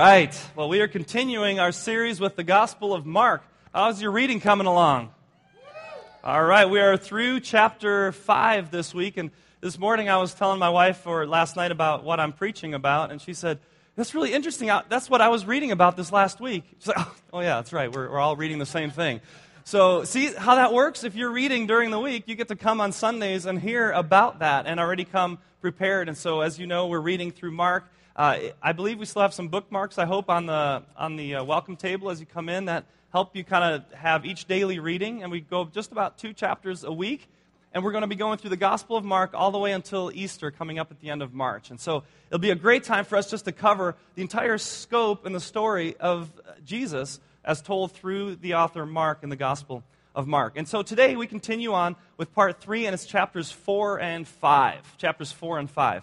right. Well, we are continuing our series with the Gospel of Mark. How's your reading coming along? All right, we are through chapter 5 this week. And this morning I was telling my wife, or last night, about what I'm preaching about. And she said, That's really interesting. That's what I was reading about this last week. She's like, Oh, yeah, that's right. We're, we're all reading the same thing. So, see how that works? If you're reading during the week, you get to come on Sundays and hear about that and already come prepared. And so, as you know, we're reading through Mark. Uh, I believe we still have some bookmarks, I hope, on the, on the uh, welcome table as you come in that help you kind of have each daily reading. And we go just about two chapters a week. And we're going to be going through the Gospel of Mark all the way until Easter coming up at the end of March. And so it'll be a great time for us just to cover the entire scope and the story of Jesus as told through the author Mark in the Gospel of Mark. And so today we continue on with part three, and it's chapters four and five. Chapters four and five.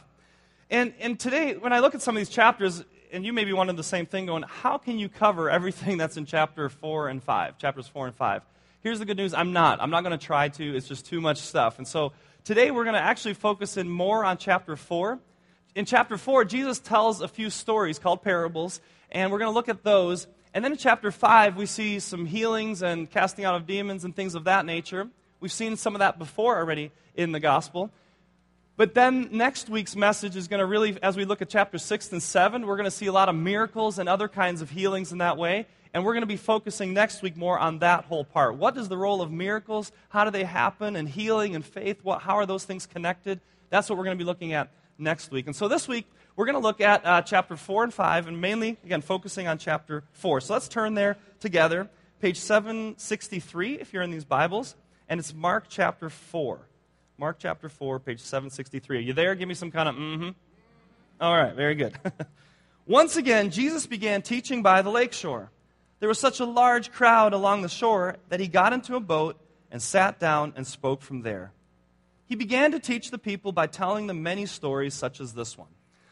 And, and today, when I look at some of these chapters, and you may be of the same thing going, how can you cover everything that's in chapter 4 and 5, chapters 4 and 5? Here's the good news I'm not. I'm not going to try to. It's just too much stuff. And so today we're going to actually focus in more on chapter 4. In chapter 4, Jesus tells a few stories called parables, and we're going to look at those. And then in chapter 5, we see some healings and casting out of demons and things of that nature. We've seen some of that before already in the gospel. But then next week's message is going to really, as we look at chapter 6 and 7, we're going to see a lot of miracles and other kinds of healings in that way. And we're going to be focusing next week more on that whole part. What is the role of miracles? How do they happen? And healing and faith, what, how are those things connected? That's what we're going to be looking at next week. And so this week, we're going to look at uh, chapter 4 and 5, and mainly, again, focusing on chapter 4. So let's turn there together. Page 763, if you're in these Bibles, and it's Mark chapter 4. Mark chapter 4, page 763. Are you there? Give me some kind of mm hmm. All right, very good. Once again, Jesus began teaching by the lakeshore. There was such a large crowd along the shore that he got into a boat and sat down and spoke from there. He began to teach the people by telling them many stories, such as this one.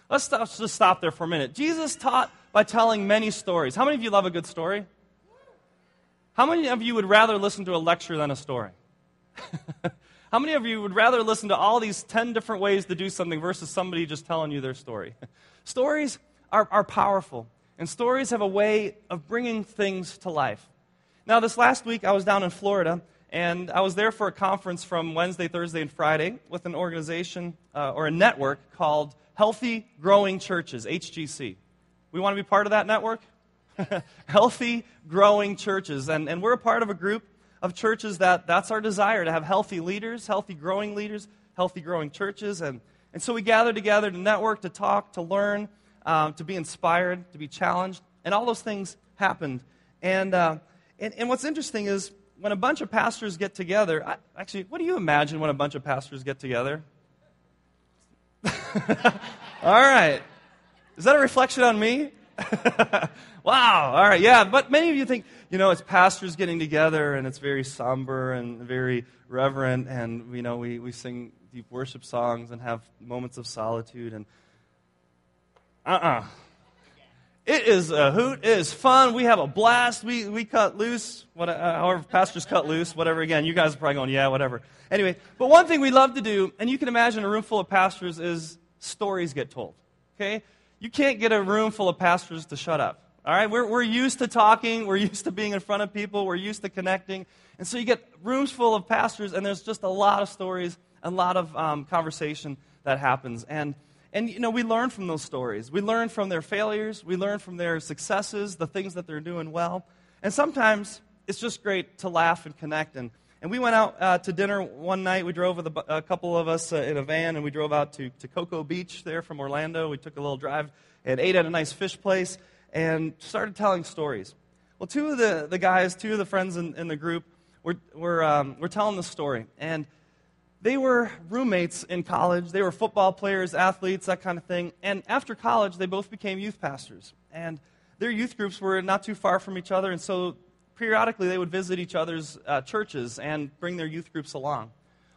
Let's, stop, let's just stop there for a minute. Jesus taught by telling many stories. How many of you love a good story? How many of you would rather listen to a lecture than a story? How many of you would rather listen to all these 10 different ways to do something versus somebody just telling you their story? stories are, are powerful, and stories have a way of bringing things to life. Now, this last week, I was down in Florida, and I was there for a conference from Wednesday, Thursday, and Friday with an organization uh, or a network called Healthy Growing Churches, HGC. We want to be part of that network? Healthy Growing Churches. And, and we're a part of a group of churches that that's our desire to have healthy leaders, healthy growing leaders, healthy growing churches. And, and so we gather together to network, to talk, to learn, um, to be inspired, to be challenged. And all those things happened. And, uh, and, and what's interesting is when a bunch of pastors get together, I, actually, what do you imagine when a bunch of pastors get together? all right. Is that a reflection on me? wow. All right. Yeah. But many of you think, you know, it's pastors getting together and it's very somber and very reverent and, you know, we, we sing deep worship songs and have moments of solitude and uh-uh. It is a hoot. It is fun. We have a blast. We, we cut loose. What, uh, however, pastors cut loose, whatever. Again, you guys are probably going, yeah, whatever. Anyway, but one thing we love to do, and you can imagine a room full of pastors, is stories get told. Okay? You can't get a room full of pastors to shut up. All right? We're, we're used to talking, we're used to being in front of people, we're used to connecting. And so you get rooms full of pastors, and there's just a lot of stories, a lot of um, conversation that happens. And, and, you know, we learn from those stories. We learn from their failures, we learn from their successes, the things that they're doing well. And sometimes it's just great to laugh and connect. And, and we went out uh, to dinner one night. We drove with a, a couple of us uh, in a van, and we drove out to, to Cocoa Beach there from Orlando. We took a little drive and ate at a nice fish place and started telling stories. Well, two of the, the guys, two of the friends in, in the group, were, were, um, were telling the story. And they were roommates in college. They were football players, athletes, that kind of thing. And after college, they both became youth pastors. And their youth groups were not too far from each other. And so periodically, they would visit each other's uh, churches and bring their youth groups along.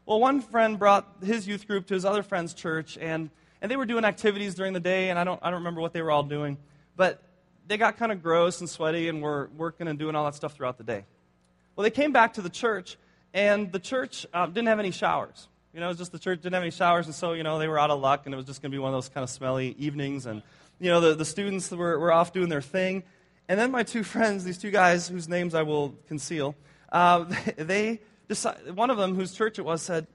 Well, one friend brought his youth group to his other friend's church, and, and they were doing activities during the day, and I don't, I don't remember what they were all doing. But they got kind of gross and sweaty and were working and doing all that stuff throughout the day. Well, they came back to the church, and the church uh, didn't have any showers. You know, it was just the church didn't have any showers, and so, you know, they were out of luck, and it was just going to be one of those kind of smelly evenings. And, you know, the, the students were, were off doing their thing. And then my two friends, these two guys whose names I will conceal, uh, they decided, one of them, whose church it was, said,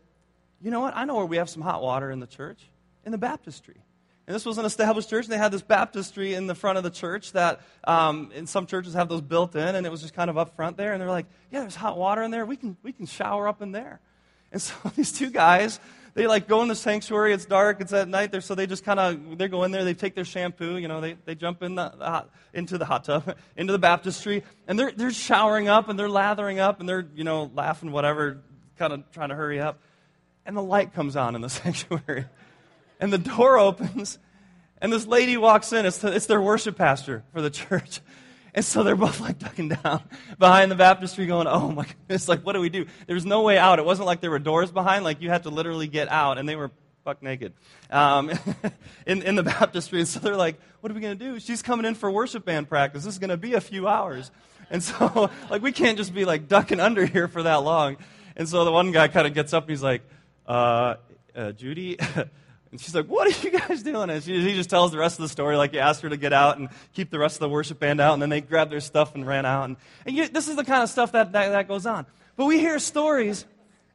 You know what? I know where we have some hot water in the church, in the baptistry. And this was an established church, and they had this baptistry in the front of the church that um, some churches have those built in, and it was just kind of up front there. And they're like, Yeah, there's hot water in there. We can, we can shower up in there. And so these two guys, they like go in the sanctuary. It's dark. It's at night. There, so they just kind of they go in there. They take their shampoo. You know, they, they jump in the, the hot, into the hot tub, into the baptistry, and they're they're showering up and they're lathering up and they're you know laughing whatever, kind of trying to hurry up. And the light comes on in the sanctuary, and the door opens, and this lady walks in. It's the, it's their worship pastor for the church. And so they're both like ducking down behind the baptistry, going, Oh my goodness, like, what do we do? There was no way out. It wasn't like there were doors behind, like, you had to literally get out, and they were buck naked um, in, in the baptistry. And so they're like, What are we going to do? She's coming in for worship band practice. This is going to be a few hours. And so, like, we can't just be like ducking under here for that long. And so the one guy kind of gets up and he's like, uh, uh, Judy, And she's like, What are you guys doing? And she, he just tells the rest of the story, like he asked her to get out and keep the rest of the worship band out. And then they grabbed their stuff and ran out. And, and you, this is the kind of stuff that, that, that goes on. But we hear stories,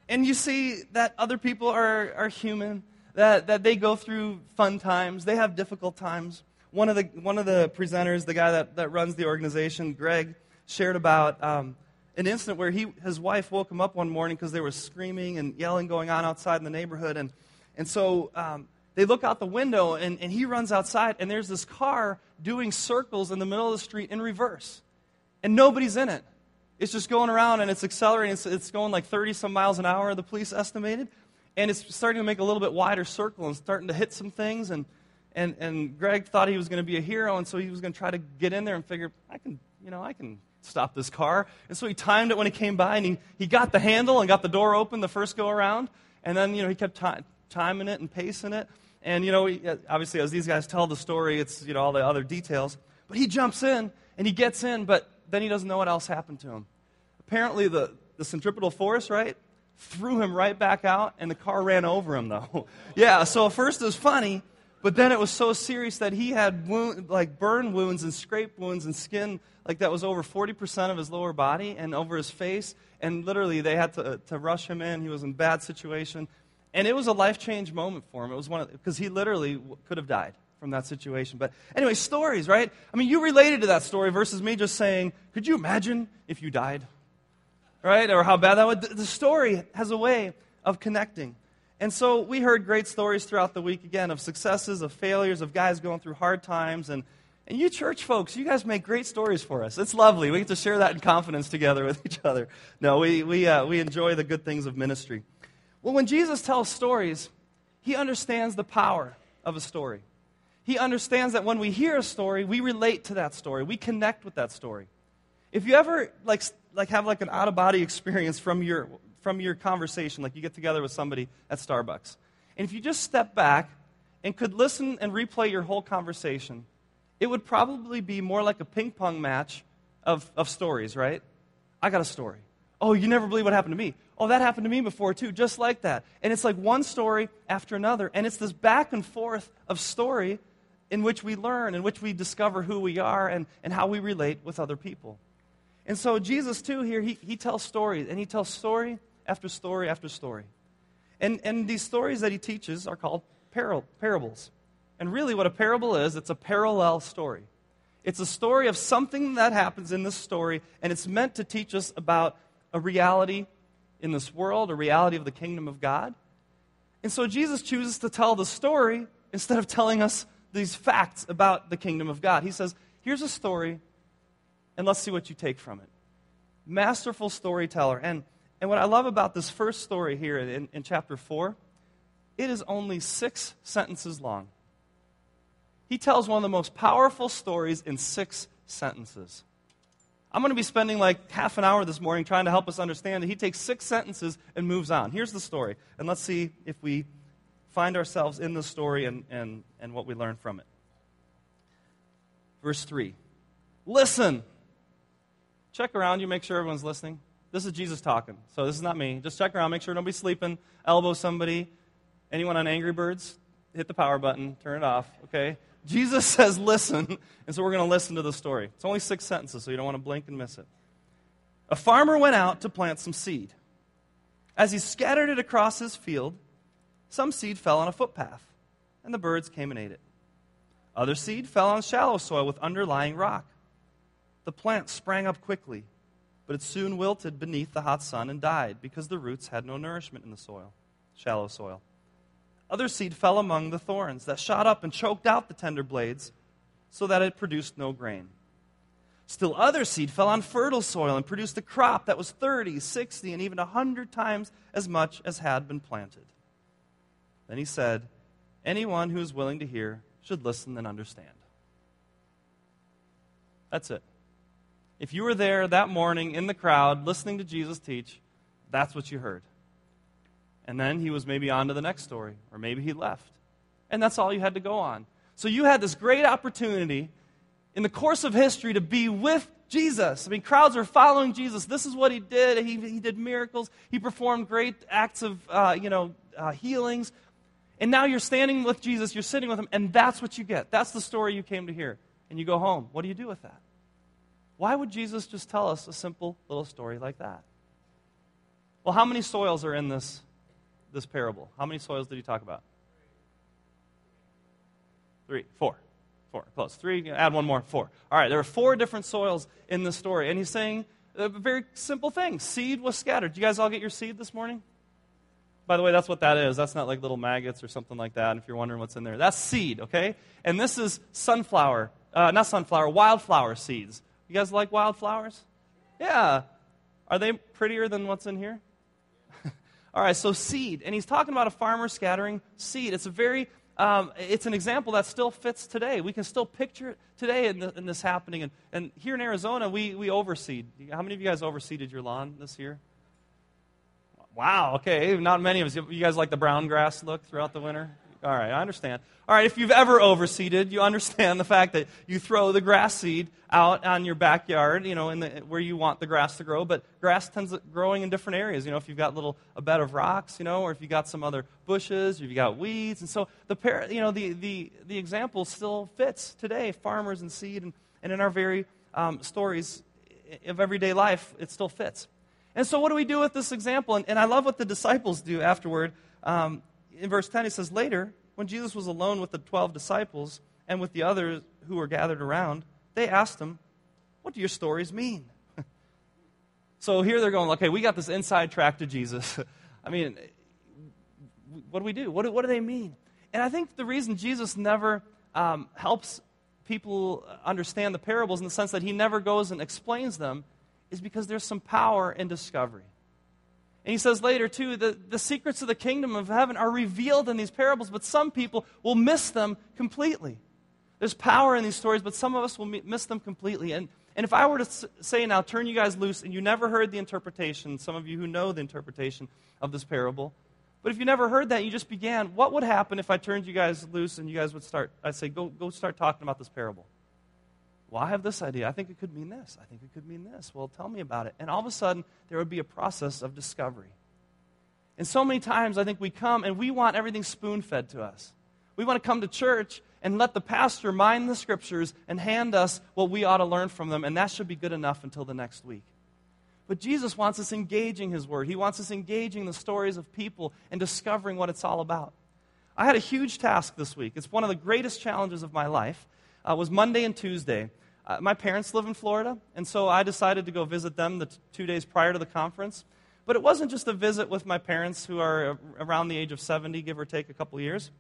and you see that other people are, are human, that, that they go through fun times, they have difficult times. One of the, one of the presenters, the guy that, that runs the organization, Greg, shared about um, an incident where he, his wife woke him up one morning because there was screaming and yelling going on outside in the neighborhood. And and so um, they look out the window, and, and he runs outside, and there's this car doing circles in the middle of the street in reverse. And nobody's in it. It's just going around and it's accelerating. It's, it's going like 30 some miles an hour, the police estimated. And it's starting to make a little bit wider circle and starting to hit some things. And, and, and Greg thought he was going to be a hero, and so he was going to try to get in there and figure, I can, you know, I can stop this car. And so he timed it when he came by, and he, he got the handle and got the door open the first go around. And then, you know, he kept time, timing it and pacing it. And, you know, uh, obviously, as these guys tell the story, it's, you know, all the other details. But he jumps in and he gets in, but then he doesn't know what else happened to him. Apparently, the, the centripetal force, right, threw him right back out, and the car ran over him, though. yeah, so at first it was funny, but then it was so serious that he had wound, like burn wounds and scrape wounds and skin like that was over 40% of his lower body and over his face. And literally, they had to, uh, to rush him in. He was in bad situation. And it was a life change moment for him. It was one because he literally could have died from that situation. But anyway, stories, right? I mean, you related to that story versus me just saying, could you imagine if you died? Right? Or how bad that would. The story has a way of connecting. And so we heard great stories throughout the week again of successes, of failures, of guys going through hard times. And, and you church folks, you guys make great stories for us. It's lovely. We get to share that in confidence together with each other. No, we, we, uh, we enjoy the good things of ministry. Well, when Jesus tells stories, he understands the power of a story. He understands that when we hear a story, we relate to that story. We connect with that story. If you ever like, like have like an out of body experience from your, from your conversation, like you get together with somebody at Starbucks, and if you just step back and could listen and replay your whole conversation, it would probably be more like a ping pong match of, of stories, right? I got a story. Oh, you never believe what happened to me. Oh, that happened to me before too, just like that. And it's like one story after another. And it's this back and forth of story in which we learn, in which we discover who we are and, and how we relate with other people. And so Jesus, too, here, he, he tells stories, and he tells story after story after story. And, and these stories that he teaches are called par- parables. And really, what a parable is, it's a parallel story. It's a story of something that happens in this story, and it's meant to teach us about a reality in this world, a reality of the kingdom of God. And so Jesus chooses to tell the story instead of telling us these facts about the kingdom of God. He says, Here's a story, and let's see what you take from it. Masterful storyteller. And, and what I love about this first story here in, in chapter 4, it is only six sentences long. He tells one of the most powerful stories in six sentences. I'm going to be spending like half an hour this morning trying to help us understand that he takes six sentences and moves on. Here's the story, and let's see if we find ourselves in the story and, and, and what we learn from it. Verse 3 Listen. Check around you, make sure everyone's listening. This is Jesus talking, so this is not me. Just check around, make sure nobody's sleeping, elbow somebody. Anyone on Angry Birds? Hit the power button, turn it off, okay? Jesus says, listen. And so we're going to listen to the story. It's only six sentences, so you don't want to blink and miss it. A farmer went out to plant some seed. As he scattered it across his field, some seed fell on a footpath, and the birds came and ate it. Other seed fell on shallow soil with underlying rock. The plant sprang up quickly, but it soon wilted beneath the hot sun and died because the roots had no nourishment in the soil, shallow soil. Other seed fell among the thorns that shot up and choked out the tender blades so that it produced no grain. Still, other seed fell on fertile soil and produced a crop that was 30, 60, and even a 100 times as much as had been planted. Then he said, Anyone who is willing to hear should listen and understand. That's it. If you were there that morning in the crowd listening to Jesus teach, that's what you heard. And then he was maybe on to the next story, or maybe he left. And that's all you had to go on. So you had this great opportunity in the course of history to be with Jesus. I mean, crowds are following Jesus. This is what he did. He, he did miracles. He performed great acts of, uh, you know, uh, healings. And now you're standing with Jesus, you're sitting with him, and that's what you get. That's the story you came to hear. And you go home. What do you do with that? Why would Jesus just tell us a simple little story like that? Well, how many soils are in this this parable? How many soils did he talk about? Three, four. Four, close. Three, add one more, four. All right, there are four different soils in the story. And he's saying a very simple thing seed was scattered. Did you guys all get your seed this morning? By the way, that's what that is. That's not like little maggots or something like that, if you're wondering what's in there. That's seed, okay? And this is sunflower, uh, not sunflower, wildflower seeds. You guys like wildflowers? Yeah. Are they prettier than what's in here? All right, so seed. And he's talking about a farmer scattering seed. It's a very, um, it's an example that still fits today. We can still picture it today in, the, in this happening. And, and here in Arizona, we, we overseed. How many of you guys overseeded your lawn this year? Wow, okay, not many of us. You guys like the brown grass look throughout the winter? All right, I understand. All right, if you've ever overseeded, you understand the fact that you throw the grass seed out on your backyard, you know, in the, where you want the grass to grow. But grass tends to growing in different areas. You know, if you've got little a bed of rocks, you know, or if you've got some other bushes, you've got weeds, and so the par- you know the the the example still fits today. Farmers and seed, and, and in our very um, stories of everyday life, it still fits. And so, what do we do with this example? And, and I love what the disciples do afterward. Um, in verse 10, he says, Later, when Jesus was alone with the 12 disciples and with the others who were gathered around, they asked him, What do your stories mean? so here they're going, Okay, we got this inside track to Jesus. I mean, what do we do? What do, what do they mean? And I think the reason Jesus never um, helps people understand the parables in the sense that he never goes and explains them is because there's some power in discovery. And he says later, too, that the secrets of the kingdom of heaven are revealed in these parables, but some people will miss them completely. There's power in these stories, but some of us will miss them completely. And, and if I were to say now, turn you guys loose, and you never heard the interpretation, some of you who know the interpretation of this parable, but if you never heard that, you just began, what would happen if I turned you guys loose and you guys would start, I'd say, go, go start talking about this parable? Well, I have this idea. I think it could mean this. I think it could mean this. Well, tell me about it. And all of a sudden, there would be a process of discovery. And so many times, I think we come and we want everything spoon fed to us. We want to come to church and let the pastor mind the scriptures and hand us what we ought to learn from them, and that should be good enough until the next week. But Jesus wants us engaging His Word. He wants us engaging the stories of people and discovering what it's all about. I had a huge task this week. It's one of the greatest challenges of my life uh, was Monday and Tuesday. Uh, my parents live in Florida, and so I decided to go visit them the t- two days prior to the conference. But it wasn't just a visit with my parents, who are around the age of 70, give or take a couple years.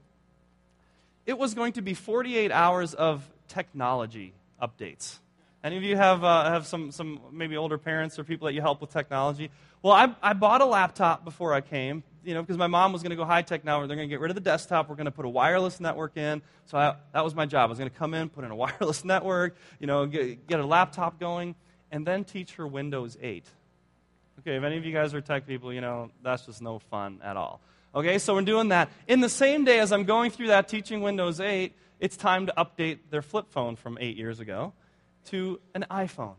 It was going to be 48 hours of technology updates. Any of you have, uh, have some, some maybe older parents or people that you help with technology? Well, I, I bought a laptop before I came, you know, because my mom was going to go high tech now. They're going to get rid of the desktop. We're going to put a wireless network in. So I, that was my job. I was going to come in, put in a wireless network, you know, get, get a laptop going, and then teach her Windows 8. Okay, if any of you guys are tech people, you know, that's just no fun at all. Okay, so we're doing that. In the same day as I'm going through that teaching Windows 8, it's time to update their flip phone from eight years ago to an iPhone.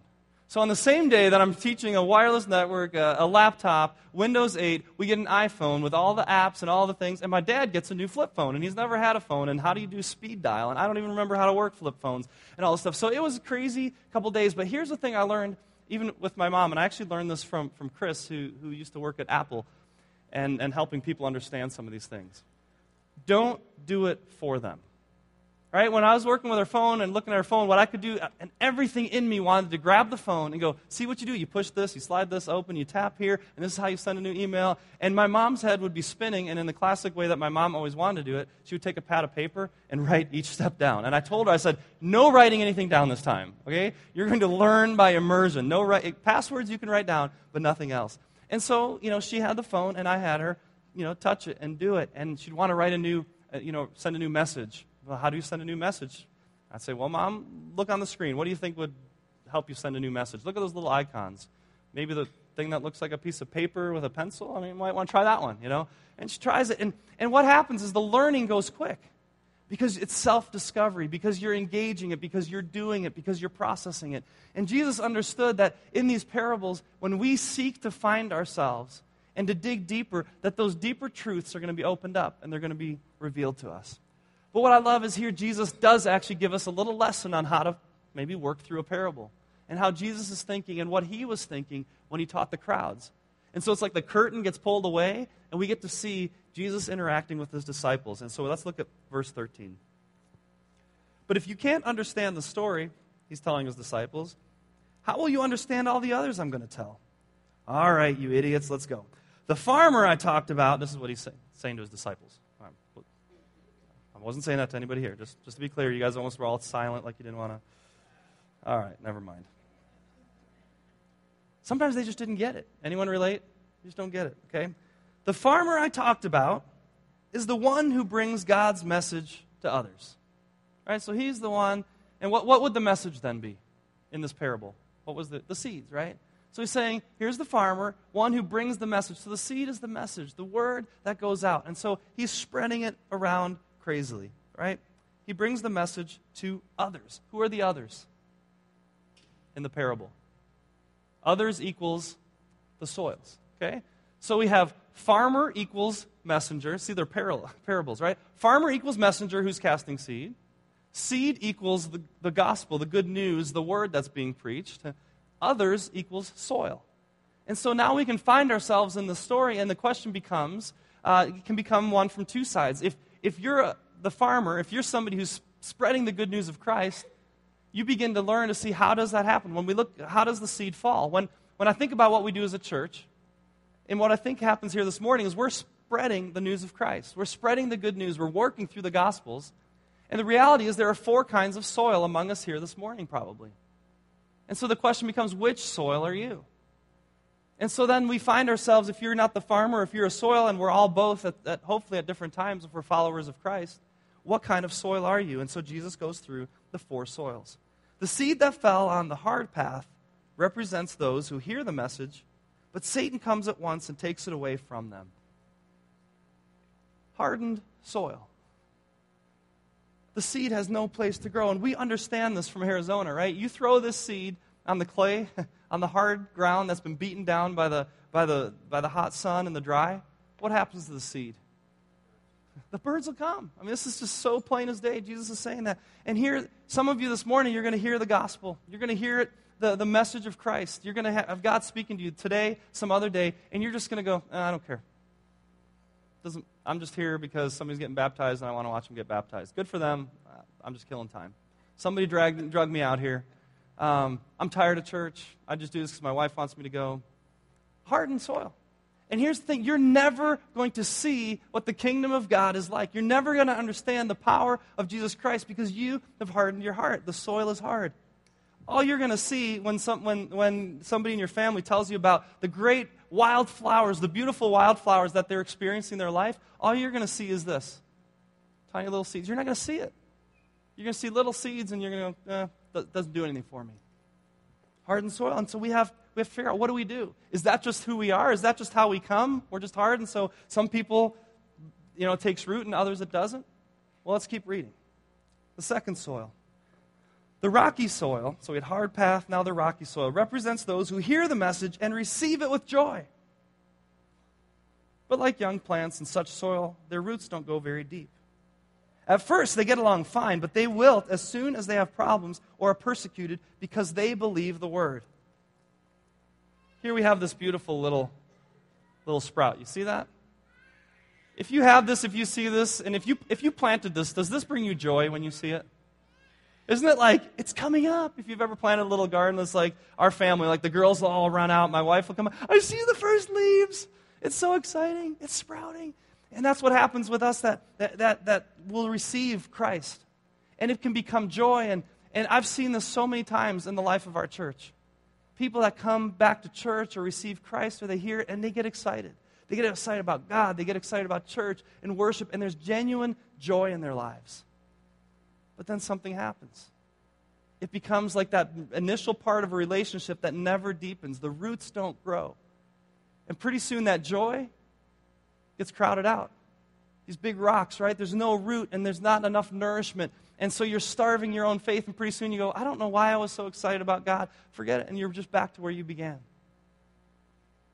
So, on the same day that I'm teaching a wireless network, a, a, laptop, Windows 8, we get an iPhone with all the apps and all the things, and my dad gets a new flip phone, and he's never had a phone, and how do you do speed dial? And I don't even remember how to work flip phones and all this stuff. So, it was a crazy couple days, but here's the thing I learned, even with my mom, and I actually learned this from, from Chris, who, who used to work at Apple and, and helping people understand some of these things. Don't do it for them. Right? When I was working with her phone and looking at her phone, what I could do, and everything in me wanted to grab the phone and go, see what you do. You push this, you slide this open, you tap here, and this is how you send a new email. And my mom's head would be spinning, and in the classic way that my mom always wanted to do it, she would take a pad of paper and write each step down. And I told her, I said, no writing anything down this time, okay? You're going to learn by immersion. No write, passwords you can write down, but nothing else. And so, you know, she had the phone, and I had her, you know, touch it and do it. And she'd want to write a new, uh, you know, send a new message well, how do you send a new message? I'd say, Well, mom, look on the screen. What do you think would help you send a new message? Look at those little icons. Maybe the thing that looks like a piece of paper with a pencil. I mean, you might want to try that one, you know? And she tries it. And, and what happens is the learning goes quick because it's self discovery, because you're engaging it, because you're doing it, because you're processing it. And Jesus understood that in these parables, when we seek to find ourselves and to dig deeper, that those deeper truths are going to be opened up and they're going to be revealed to us. But what I love is here Jesus does actually give us a little lesson on how to maybe work through a parable and how Jesus is thinking and what he was thinking when he taught the crowds. And so it's like the curtain gets pulled away and we get to see Jesus interacting with his disciples. And so let's look at verse 13. But if you can't understand the story, he's telling his disciples, how will you understand all the others I'm going to tell? All right, you idiots, let's go. The farmer I talked about, this is what he's saying, to his disciples. I wasn't saying that to anybody here. Just, just to be clear, you guys almost were all silent like you didn't want to. All right, never mind. Sometimes they just didn't get it. Anyone relate? You just don't get it, okay? The farmer I talked about is the one who brings God's message to others. Right? So he's the one. And what, what would the message then be in this parable? What was the, the seeds, right? So he's saying, here's the farmer, one who brings the message. So the seed is the message, the word that goes out. And so he's spreading it around crazily, right? He brings the message to others. Who are the others in the parable? Others equals the soils, okay? So we have farmer equals messenger. See, they're parables, right? Farmer equals messenger who's casting seed. Seed equals the, the gospel, the good news, the word that's being preached. Others equals soil. And so now we can find ourselves in the story, and the question becomes uh, it can become one from two sides. If, if you're a, the farmer, if you're somebody who's spreading the good news of Christ, you begin to learn to see how does that happen. When we look, how does the seed fall? When, when I think about what we do as a church, and what I think happens here this morning is we're spreading the news of Christ. We're spreading the good news. We're working through the Gospels. And the reality is there are four kinds of soil among us here this morning, probably. And so the question becomes which soil are you? And so then we find ourselves, if you're not the farmer, if you're a soil, and we're all both, at, at, hopefully at different times, if we're followers of Christ, what kind of soil are you? And so Jesus goes through the four soils. The seed that fell on the hard path represents those who hear the message, but Satan comes at once and takes it away from them. Hardened soil. The seed has no place to grow. And we understand this from Arizona, right? You throw this seed on the clay, on the hard ground that's been beaten down by the, by the, by the hot sun and the dry, what happens to the seed? The birds will come. I mean, this is just so plain as day. Jesus is saying that. And here, some of you this morning, you're going to hear the gospel. You're going to hear it, the, the message of Christ. You're going to have God speaking to you today, some other day, and you're just going to go, eh, I don't care. Doesn't, I'm just here because somebody's getting baptized and I want to watch them get baptized. Good for them. I'm just killing time. Somebody dragged, drugged me out here. Um, I'm tired of church. I just do this because my wife wants me to go. Hardened soil. And here's the thing you're never going to see what the kingdom of God is like. You're never going to understand the power of Jesus Christ because you have hardened your heart. The soil is hard. All you're going to see when, some, when, when somebody in your family tells you about the great wildflowers, the beautiful wildflowers that they're experiencing in their life, all you're going to see is this tiny little seeds. You're not going to see it. You're going to see little seeds and you're going to go, eh, doesn't do anything for me. Hardened soil. And so we have, we have to figure out what do we do? Is that just who we are? Is that just how we come? We're just hard. And so some people, you know, it takes root and others it doesn't. Well, let's keep reading. The second soil. The rocky soil, so we had hard path, now the rocky soil, represents those who hear the message and receive it with joy. But like young plants in such soil, their roots don't go very deep. At first, they get along fine, but they wilt as soon as they have problems or are persecuted because they believe the word. Here we have this beautiful little, little sprout. You see that? If you have this, if you see this, and if you, if you planted this, does this bring you joy when you see it? Isn't it like it's coming up? If you've ever planted a little garden, it's like our family, like the girls will all run out, my wife will come. I see the first leaves. It's so exciting. It's sprouting. And that's what happens with us that, that, that, that will receive Christ. And it can become joy. And, and I've seen this so many times in the life of our church. People that come back to church or receive Christ or they hear it and they get excited. They get excited about God. They get excited about church and worship. And there's genuine joy in their lives. But then something happens. It becomes like that initial part of a relationship that never deepens. The roots don't grow. And pretty soon that joy gets crowded out. These big rocks, right? There's no root and there's not enough nourishment. And so you're starving your own faith, and pretty soon you go, I don't know why I was so excited about God. Forget it. And you're just back to where you began.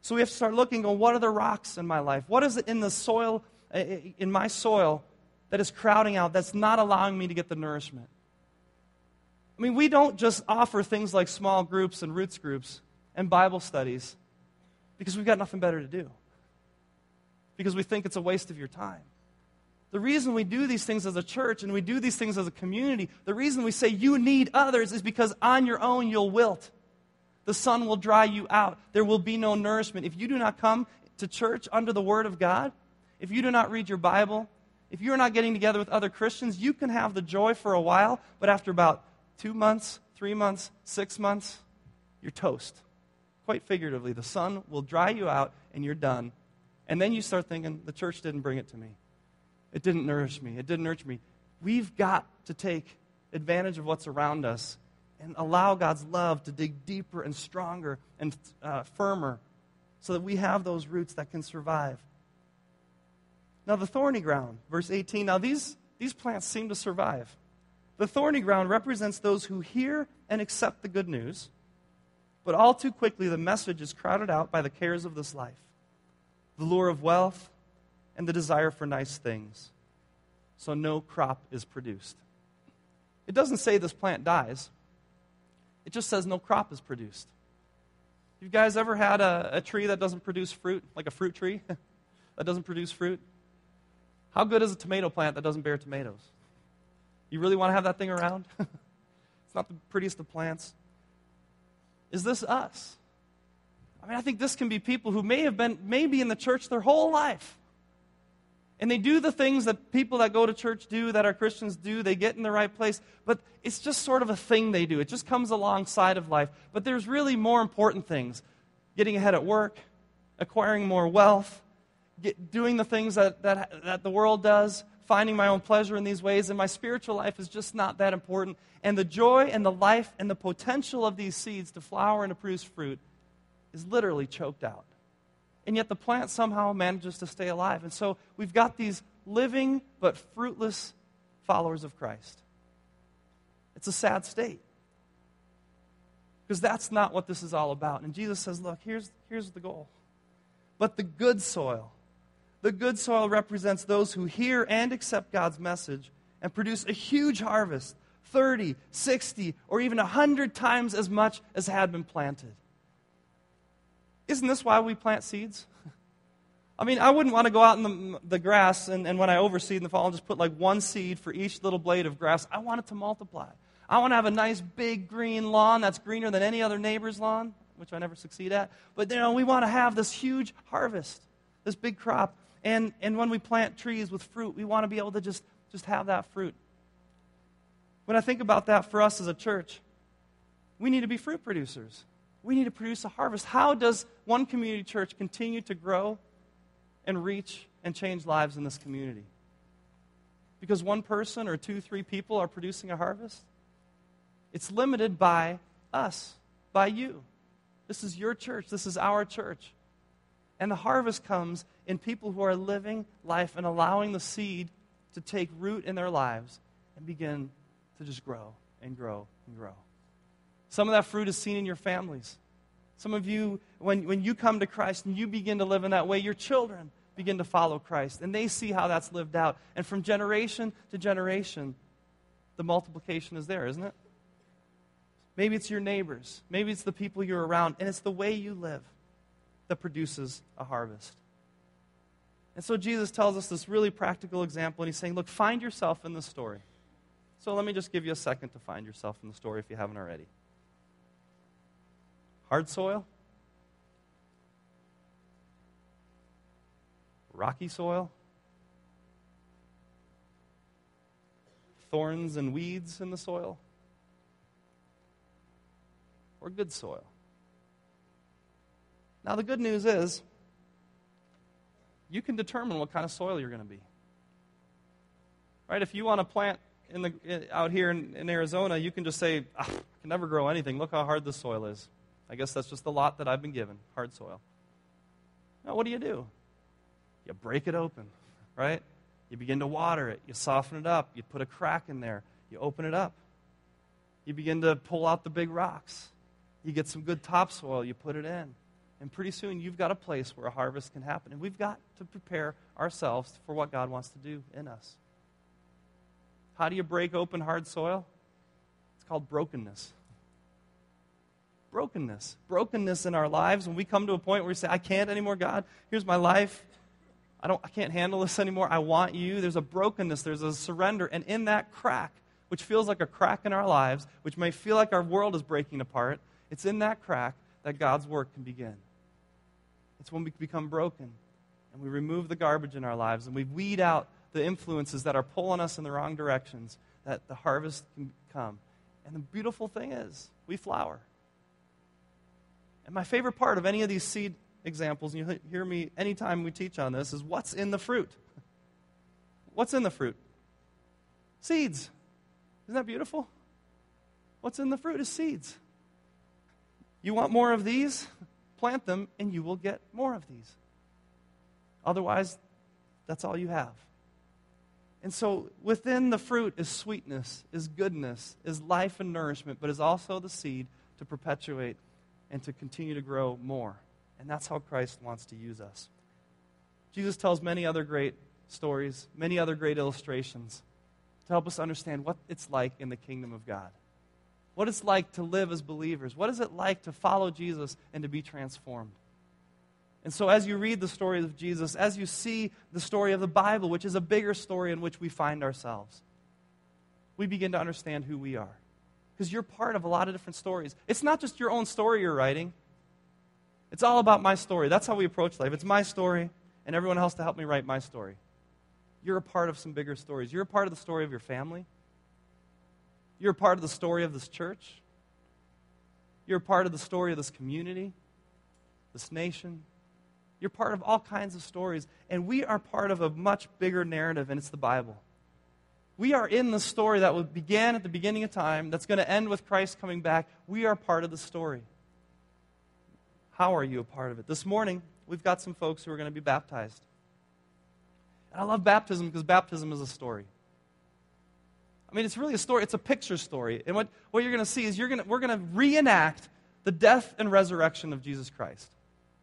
So we have to start looking, go, what are the rocks in my life? What is it in the soil, uh, uh, in my soil, that is crowding out, that's not allowing me to get the nourishment? I mean, we don't just offer things like small groups and roots groups and Bible studies because we've got nothing better to do because we think it's a waste of your time. The reason we do these things as a church and we do these things as a community, the reason we say you need others is because on your own you'll wilt. The sun will dry you out. There will be no nourishment. If you do not come to church under the Word of God, if you do not read your Bible, if you're not getting together with other Christians, you can have the joy for a while, but after about two months, three months, six months, you're toast. Quite figuratively, the sun will dry you out and you're done and then you start thinking, the church didn't bring it to me. It didn't nourish me. It didn't nurture me. We've got to take advantage of what's around us and allow God's love to dig deeper and stronger and uh, firmer so that we have those roots that can survive. Now, the thorny ground, verse 18. Now, these, these plants seem to survive. The thorny ground represents those who hear and accept the good news, but all too quickly the message is crowded out by the cares of this life the lure of wealth, and the desire for nice things. So no crop is produced. It doesn't say this plant dies, it just says no crop is produced. You guys ever had a, a tree that doesn't produce fruit, like a fruit tree that doesn't produce fruit? How good is a tomato plant that doesn't bear tomatoes? You really want to have that thing around? it's not the prettiest of plants. Is this us? I mean, I think this can be people who may have been maybe in the church their whole life. And they do the things that people that go to church do, that our Christians do. They get in the right place. But it's just sort of a thing they do. It just comes alongside of life. But there's really more important things getting ahead at work, acquiring more wealth, get, doing the things that, that, that the world does, finding my own pleasure in these ways. And my spiritual life is just not that important. And the joy and the life and the potential of these seeds to flower and to produce fruit is literally choked out. And yet the plant somehow manages to stay alive. And so we've got these living but fruitless followers of Christ. It's a sad state. Because that's not what this is all about. And Jesus says, look, here's, here's the goal. But the good soil, the good soil represents those who hear and accept God's message and produce a huge harvest 30, 60, or even 100 times as much as had been planted. Isn't this why we plant seeds? I mean, I wouldn't want to go out in the, the grass and, and when I overseed in the fall, I'll just put like one seed for each little blade of grass. I want it to multiply. I want to have a nice big green lawn that's greener than any other neighbor's lawn, which I never succeed at. But you know, we want to have this huge harvest, this big crop. And, and when we plant trees with fruit, we want to be able to just, just have that fruit. When I think about that for us as a church, we need to be fruit producers we need to produce a harvest. How does one community church continue to grow and reach and change lives in this community? Because one person or two, three people are producing a harvest? It's limited by us, by you. This is your church. This is our church. And the harvest comes in people who are living life and allowing the seed to take root in their lives and begin to just grow and grow and grow. Some of that fruit is seen in your families. Some of you, when, when you come to Christ and you begin to live in that way, your children begin to follow Christ. And they see how that's lived out. And from generation to generation, the multiplication is there, isn't it? Maybe it's your neighbors. Maybe it's the people you're around. And it's the way you live that produces a harvest. And so Jesus tells us this really practical example, and he's saying, Look, find yourself in the story. So let me just give you a second to find yourself in the story if you haven't already. Hard soil? Rocky soil? Thorns and weeds in the soil? Or good soil? Now, the good news is, you can determine what kind of soil you're going to be. Right? If you want to plant in the, out here in, in Arizona, you can just say, ah, I can never grow anything. Look how hard the soil is. I guess that's just the lot that I've been given hard soil. Now, what do you do? You break it open, right? You begin to water it. You soften it up. You put a crack in there. You open it up. You begin to pull out the big rocks. You get some good topsoil. You put it in. And pretty soon you've got a place where a harvest can happen. And we've got to prepare ourselves for what God wants to do in us. How do you break open hard soil? It's called brokenness brokenness. Brokenness in our lives when we come to a point where we say, I can't anymore, God. Here's my life. I, don't, I can't handle this anymore. I want you. There's a brokenness, there's a surrender. And in that crack, which feels like a crack in our lives, which may feel like our world is breaking apart, it's in that crack that God's work can begin. It's when we become broken and we remove the garbage in our lives and we weed out the influences that are pulling us in the wrong directions that the harvest can come. And the beautiful thing is, we flower. And my favorite part of any of these seed examples, and you hear me anytime we teach on this, is what's in the fruit. What's in the fruit? Seeds. Isn't that beautiful? What's in the fruit is seeds. You want more of these? Plant them, and you will get more of these. Otherwise, that's all you have. And so within the fruit is sweetness, is goodness, is life and nourishment, but is also the seed to perpetuate and to continue to grow more. And that's how Christ wants to use us. Jesus tells many other great stories, many other great illustrations to help us understand what it's like in the kingdom of God. What it's like to live as believers. What is it like to follow Jesus and to be transformed? And so, as you read the story of Jesus, as you see the story of the Bible, which is a bigger story in which we find ourselves, we begin to understand who we are because you're part of a lot of different stories. It's not just your own story you're writing, it's all about my story. That's how we approach life. It's my story, and everyone else to help me write my story. You're a part of some bigger stories. You're a part of the story of your family. You're a part of the story of this church. You're a part of the story of this community, this nation. You're part of all kinds of stories. And we are part of a much bigger narrative, and it's the Bible. We are in the story that began at the beginning of time, that's going to end with Christ coming back. We are part of the story. How are you a part of it? This morning, we've got some folks who are going to be baptized. And I love baptism because baptism is a story. I mean, it's really a story, it's a picture story. And what, what you're going to see is you're gonna, we're going to reenact the death and resurrection of Jesus Christ.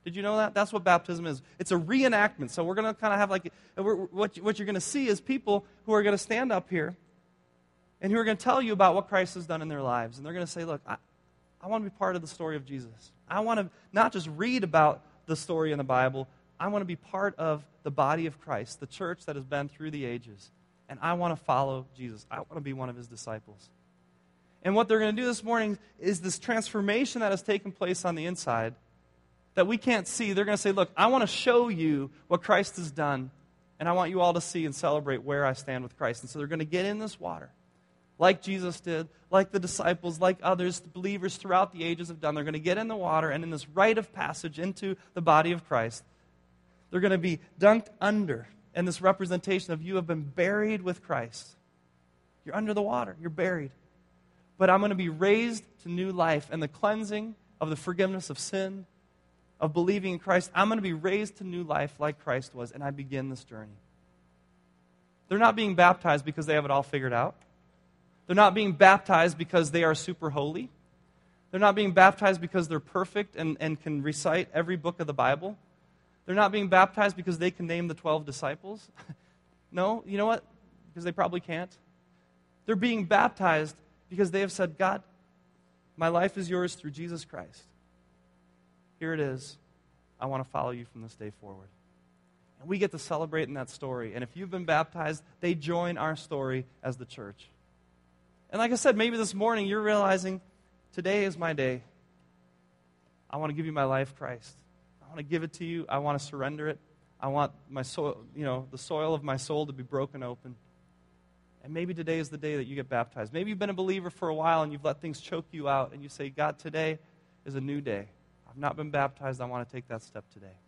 Did you know that? That's what baptism is. It's a reenactment. So we're going to kind of have like, what, what you're going to see is people who are going to stand up here and who are going to tell you about what Christ has done in their lives. And they're going to say, look, I, I want to be part of the story of Jesus. I want to not just read about the story in the Bible, I want to be part of the body of Christ, the church that has been through the ages. And I want to follow Jesus. I want to be one of his disciples. And what they're going to do this morning is this transformation that has taken place on the inside that we can't see, they're going to say, Look, I want to show you what Christ has done, and I want you all to see and celebrate where I stand with Christ. And so they're going to get in this water, like Jesus did, like the disciples, like others, the believers throughout the ages have done. They're going to get in the water, and in this rite of passage into the body of Christ, they're going to be dunked under in this representation of you have been buried with Christ. You're under the water, you're buried. But I'm going to be raised to new life and the cleansing of the forgiveness of sin of believing in Christ, I'm going to be raised to new life like Christ was, and I begin this journey. They're not being baptized because they have it all figured out. They're not being baptized because they are super holy. They're not being baptized because they're perfect and, and can recite every book of the Bible. They're not being baptized because they can name the 12 disciples. no, you know what? Because they probably can't. They're being baptized because they have said, God, my life is yours through Jesus Christ. Here it is. I want to follow you from this day forward. And we get to celebrate in that story. And if you've been baptized, they join our story as the church. And like I said, maybe this morning you're realizing today is my day. I want to give you my life, Christ. I want to give it to you. I want to surrender it. I want my soul, you know, the soil of my soul to be broken open. And maybe today is the day that you get baptized. Maybe you've been a believer for a while and you've let things choke you out and you say, God, today is a new day. I've not been baptized. I want to take that step today.